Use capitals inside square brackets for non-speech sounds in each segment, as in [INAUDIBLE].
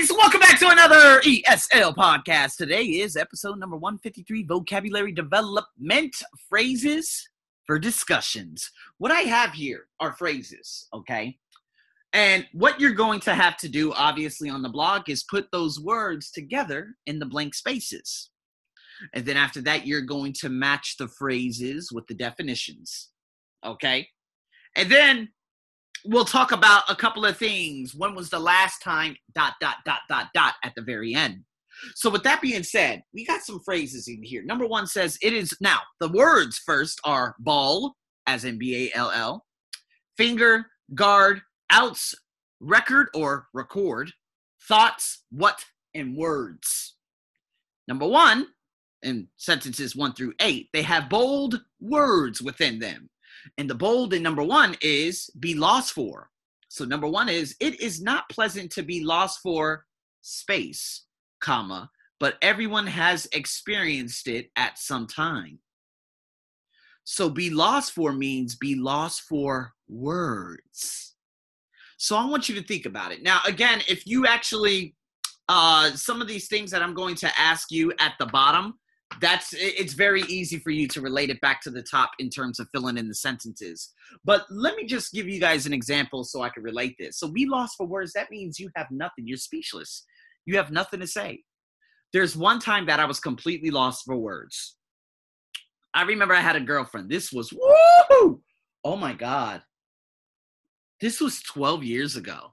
guys, welcome back to another ESL podcast. Today is episode number 153 Vocabulary Development Phrases for Discussions. What I have here are phrases, okay? And what you're going to have to do, obviously, on the blog is put those words together in the blank spaces. And then after that, you're going to match the phrases with the definitions, okay? And then we'll talk about a couple of things. When was the last time, dot, dot, dot, dot, dot, at the very end. So, with that being said, we got some phrases in here. Number one says it is now, the words first are ball, as in B A L L, finger, guard, outs, record or record, thoughts, what, and words. Number one, in sentences one through eight, they have bold words within them. And the bold in number one is be lost for. So number one is it is not pleasant to be lost for space, comma, but everyone has experienced it at some time. So be lost for means be lost for words. So I want you to think about it. Now, again, if you actually, uh, some of these things that I'm going to ask you at the bottom, that's it's very easy for you to relate it back to the top in terms of filling in the sentences. But let me just give you guys an example so I can relate this. So we lost for words, that means you have nothing. You're speechless. You have nothing to say. There's one time that I was completely lost for words. I remember I had a girlfriend. This was woo! Oh my god. This was 12 years ago.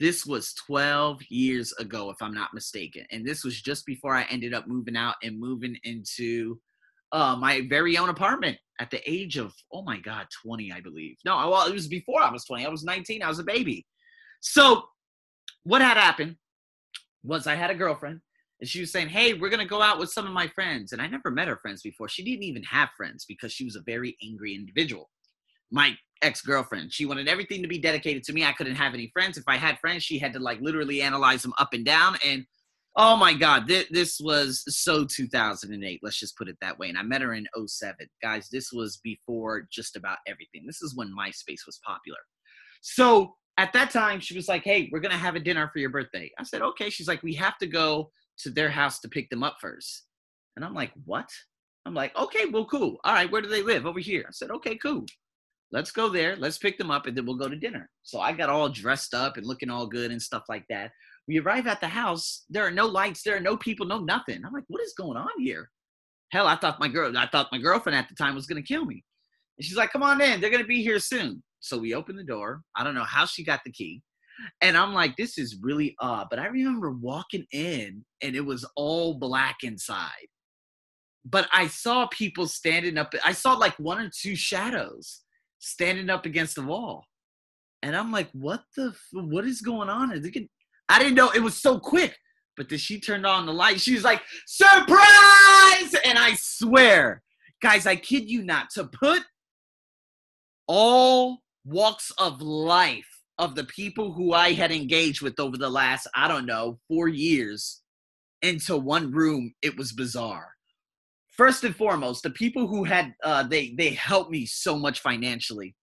This was 12 years ago, if I'm not mistaken. And this was just before I ended up moving out and moving into uh, my very own apartment at the age of, oh my God, 20, I believe. No, well, it was before I was 20. I was 19. I was a baby. So, what had happened was I had a girlfriend and she was saying, Hey, we're going to go out with some of my friends. And I never met her friends before. She didn't even have friends because she was a very angry individual. My ex girlfriend. She wanted everything to be dedicated to me. I couldn't have any friends. If I had friends, she had to like literally analyze them up and down. And oh my God, th- this was so 2008. Let's just put it that way. And I met her in 07. Guys, this was before just about everything. This is when MySpace was popular. So at that time, she was like, Hey, we're to have a dinner for your birthday. I said, Okay. She's like, We have to go to their house to pick them up first. And I'm like, What? I'm like, Okay, well, cool. All right, where do they live? Over here. I said, Okay, cool let's go there, let's pick them up, and then we'll go to dinner. So I got all dressed up and looking all good and stuff like that. We arrive at the house, there are no lights, there are no people, no nothing. I'm like, what is going on here? Hell, I thought my girl, I thought my girlfriend at the time was gonna kill me. And she's like, come on in, they're gonna be here soon. So we open the door. I don't know how she got the key. And I'm like, this is really odd. But I remember walking in and it was all black inside. But I saw people standing up. I saw like one or two shadows standing up against the wall. And I'm like, what the, what is going on? I didn't know it was so quick. But then she turned on the light. She was like, surprise! And I swear, guys, I kid you not, to put all walks of life of the people who I had engaged with over the last, I don't know, four years into one room, it was bizarre first and foremost, the people who had uh, they they helped me so much financially.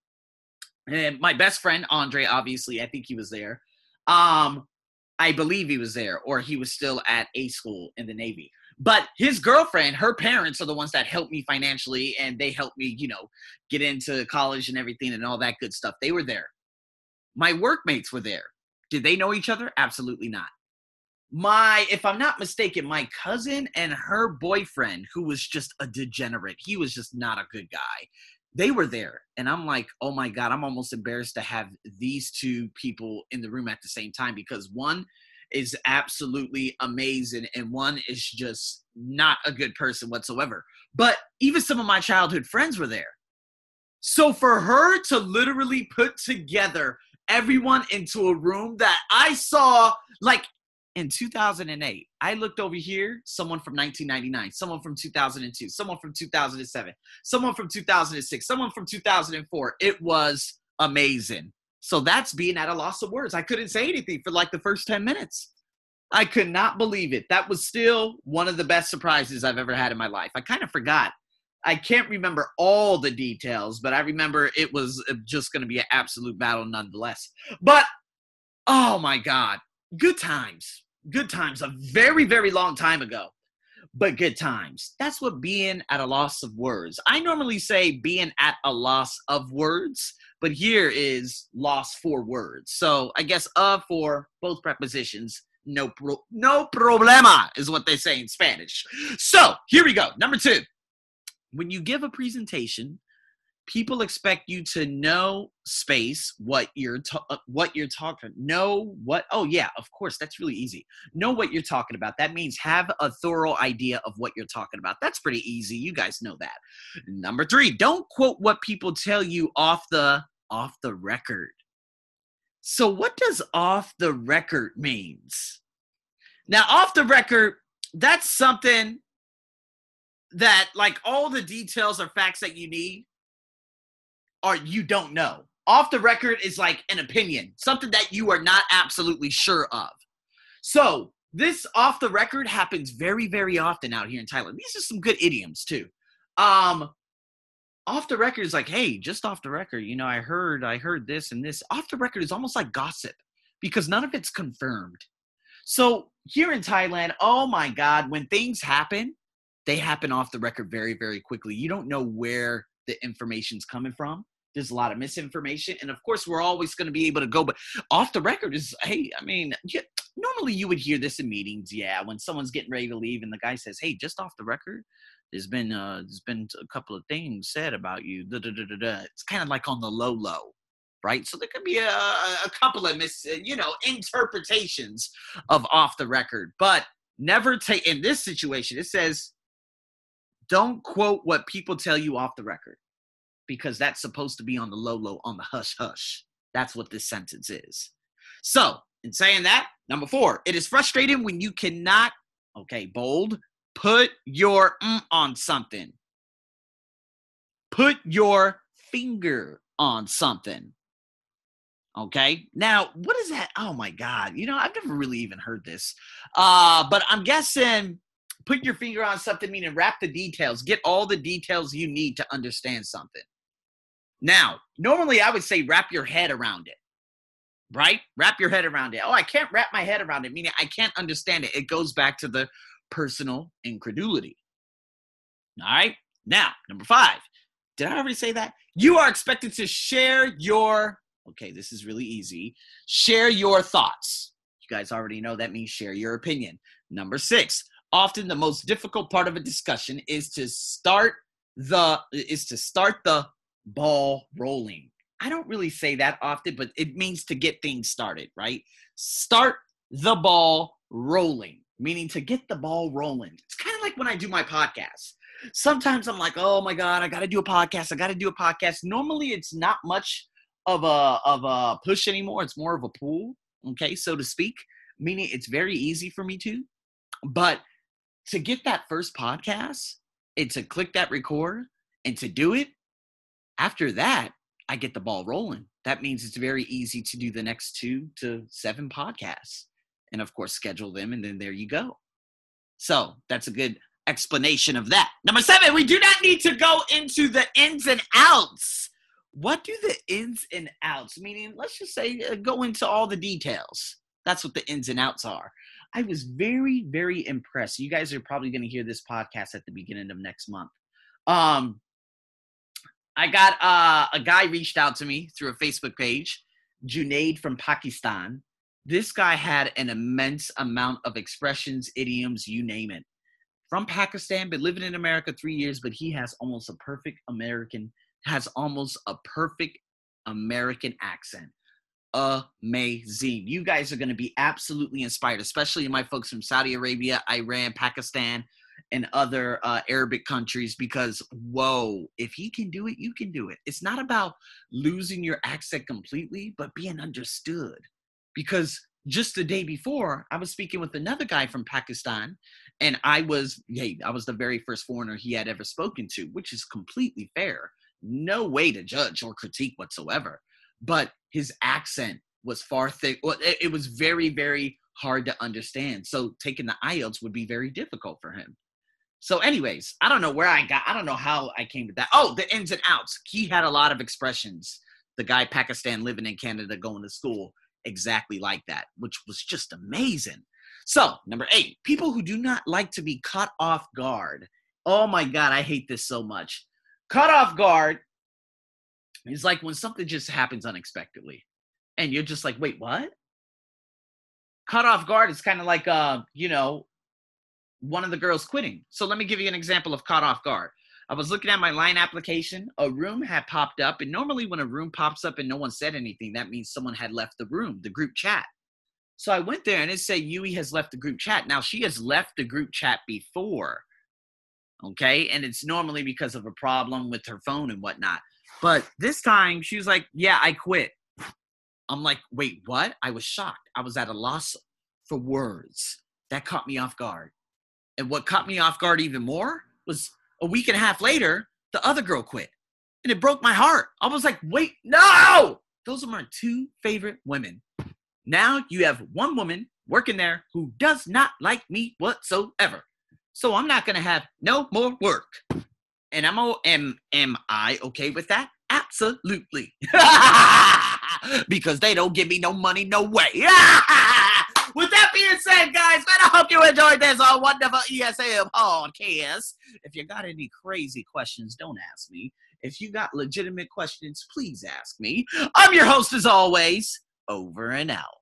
And my best friend Andre, obviously, I think he was there. Um, I believe he was there, or he was still at a school in the Navy. But his girlfriend, her parents are the ones that helped me financially, and they helped me, you know, get into college and everything and all that good stuff. They were there. My workmates were there. Did they know each other? Absolutely not my if i'm not mistaken my cousin and her boyfriend who was just a degenerate he was just not a good guy they were there. And i'm like oh my god i'm almost embarrassed to have these two people in the room at the same time because one is absolutely amazing and one is just not a good person whatsoever. But even some of my childhood friends were there. So for her to literally put together everyone into a room that I saw like in 2008, I looked over here, someone from 1999, someone from 2002, someone from 2007, someone from 2006, someone from 2004. It was amazing. So that's being at a loss of words. I couldn't say anything for like the first 10 minutes. I could not believe it. That was still one of the best surprises I've ever had in my life. I kind of forgot. I can't remember all the details, but I remember it was uh, just going to be an absolute battle nonetheless. But oh my God, good times good times a very, very long time ago, but good times. That's what being at a loss of words. I normally say being at a loss of words, but here is loss for words. So I guess uh for both prepositions. No, pro- no problema is what they say in Spanish. So here we go. Number two, when you give a presentation, people expect you to know space what you're ta- uh, what you're talking know what oh yeah of course that's really easy. Know what you're talking about. That means have a thorough idea of what you're talking about. That's pretty easy. You guys know that. Number 3 don't quote what people tell you off the off the record. So what does off the record means? Now off the record that's something that like all the details or facts that you need or you don't know. Off the record is like an opinion, something that you are not absolutely sure of. So, this off the record happens very, very often out here in Thailand. These are some good idioms too. Um, off the record is like, hey, just off the record, you know, I heard, I heard this and this. Off the record is almost like gossip because none of it's confirmed. So here in Thailand, oh my God, when things happen, they happen off the record very, very quickly. You don't know where the information's coming from there's a lot of misinformation and of course we're always going to be able to go but off the record is hey i mean yeah, normally you would hear this in meetings yeah when someone's getting ready to leave and the guy says hey just off the record there's been uh there's been a couple of things said about you da, da, da, da, da. it's kind of like on the low low right so there could be a, a couple of mis you know interpretations of off the record but never take in this situation it says don't quote what people tell you off the record because that's supposed to be on the low low, on the hush hush. That's what this sentence is. So, in saying that, number four, it is frustrating when you cannot, okay, bold, put your mm on something. Put your finger on something. Okay. Now, what is that? Oh my God. You know, I've never really even heard this. Uh, but I'm guessing put your finger on something, meaning wrap the details, get all the details you need to understand something. Now, normally I would say wrap your head around it, right? Wrap your head around it. Oh, I can't wrap my head around it, meaning I can't understand it. It goes back to the personal incredulity. All right. Now, number five. Did I already say that? You are expected to share your, okay, this is really easy. Share your thoughts. You guys already know that means share your opinion. Number six, often the most difficult part of a discussion is to start the is to start the ball rolling. I don't really say that often, but it means to get things started, right? Start the ball rolling, meaning to get the ball rolling. It's kind of like when I do my podcast. Sometimes I'm like, oh my God, I got to do a podcast. I got to do a podcast. Normally, it's not much of a of a push anymore. It's more of a pull, okay, so to speak. Meaning it's very easy for me to. But to get that first podcast and to click that record and to do it, after that, I get the ball rolling. That means it's very easy to do the next two to seven podcasts. And of course, schedule them, and then there you go. So that's a good explanation of that. Number seven, we do not need to go into the ins and outs. What do the ins and outs, meaning, let's just say, uh, go into all the details. That's what the ins and outs are. I was very, very impressed. You guys are probably going to hear this podcast at the beginning of next month. Um, I got uh, a guy reached out to me through a Facebook page, Junaid from Pakistan. This guy had an immense amount of expressions, idioms, you name it. From Pakistan, been living in America three years, but he has almost a perfect American, has almost a perfect American accent. Amazing. You guys are going to be absolutely inspired, especially my folks from Saudi Arabia, Iran, Pakistan, and other uh, Arabic countries because, whoa, if he can do it, you can do it. It's not about losing your accent completely, but being understood. Because just the day before, I was speaking with another guy from Pakistan, and I was, hey, I was the very first foreigner he had ever spoken to, which is completely fair. No way to judge or critique whatsoever. But his accent was far thick. Well, it, it was very, very hard to understand. So taking the IELTS would be very difficult for him. So, anyways, I don't know where I got. I don't know how I came to that. Oh, the ins and outs. He had a lot of expressions. The guy Pakistan living in Canada, going to school, exactly like that, which was just amazing. So, number eight, people who do not like to be caught off guard. Oh my God, I hate this so much. Caught off guard is like when something just happens unexpectedly and you're just like, wait, what? Caught off guard is kind of like, uh, you know, one of the girls quitting. So let me give you an example of caught off guard. I was looking at my line application. A room had popped up. And normally, when a room pops up and no one said anything, that means someone had left the room, the group chat. So I went there and it said Yui has left the group chat. Now she has left the group chat before. Okay. And it's normally because of a problem with her phone and whatnot. But this time she was like, Yeah, I quit. I'm like, Wait, what? I was shocked. I was at a loss for words. That caught me off guard. And what caught me off guard even more was a week and a half later, the other girl quit. And it broke my heart. I was like, Wait, no! Those are my two favorite women. Now you have one woman working there who does not like me whatsoever. So I'm not to have no more work. And I'm am am I okay with that? Absolutely. [LAUGHS] because they don't give me no money no way. [LAUGHS] with that being said, guys, man, I hope you enjoyed this uh, wonderful ESL podcast. If you got any crazy questions, don't ask me. If you got legitimate questions, please ask me. I'm your host as always over and out.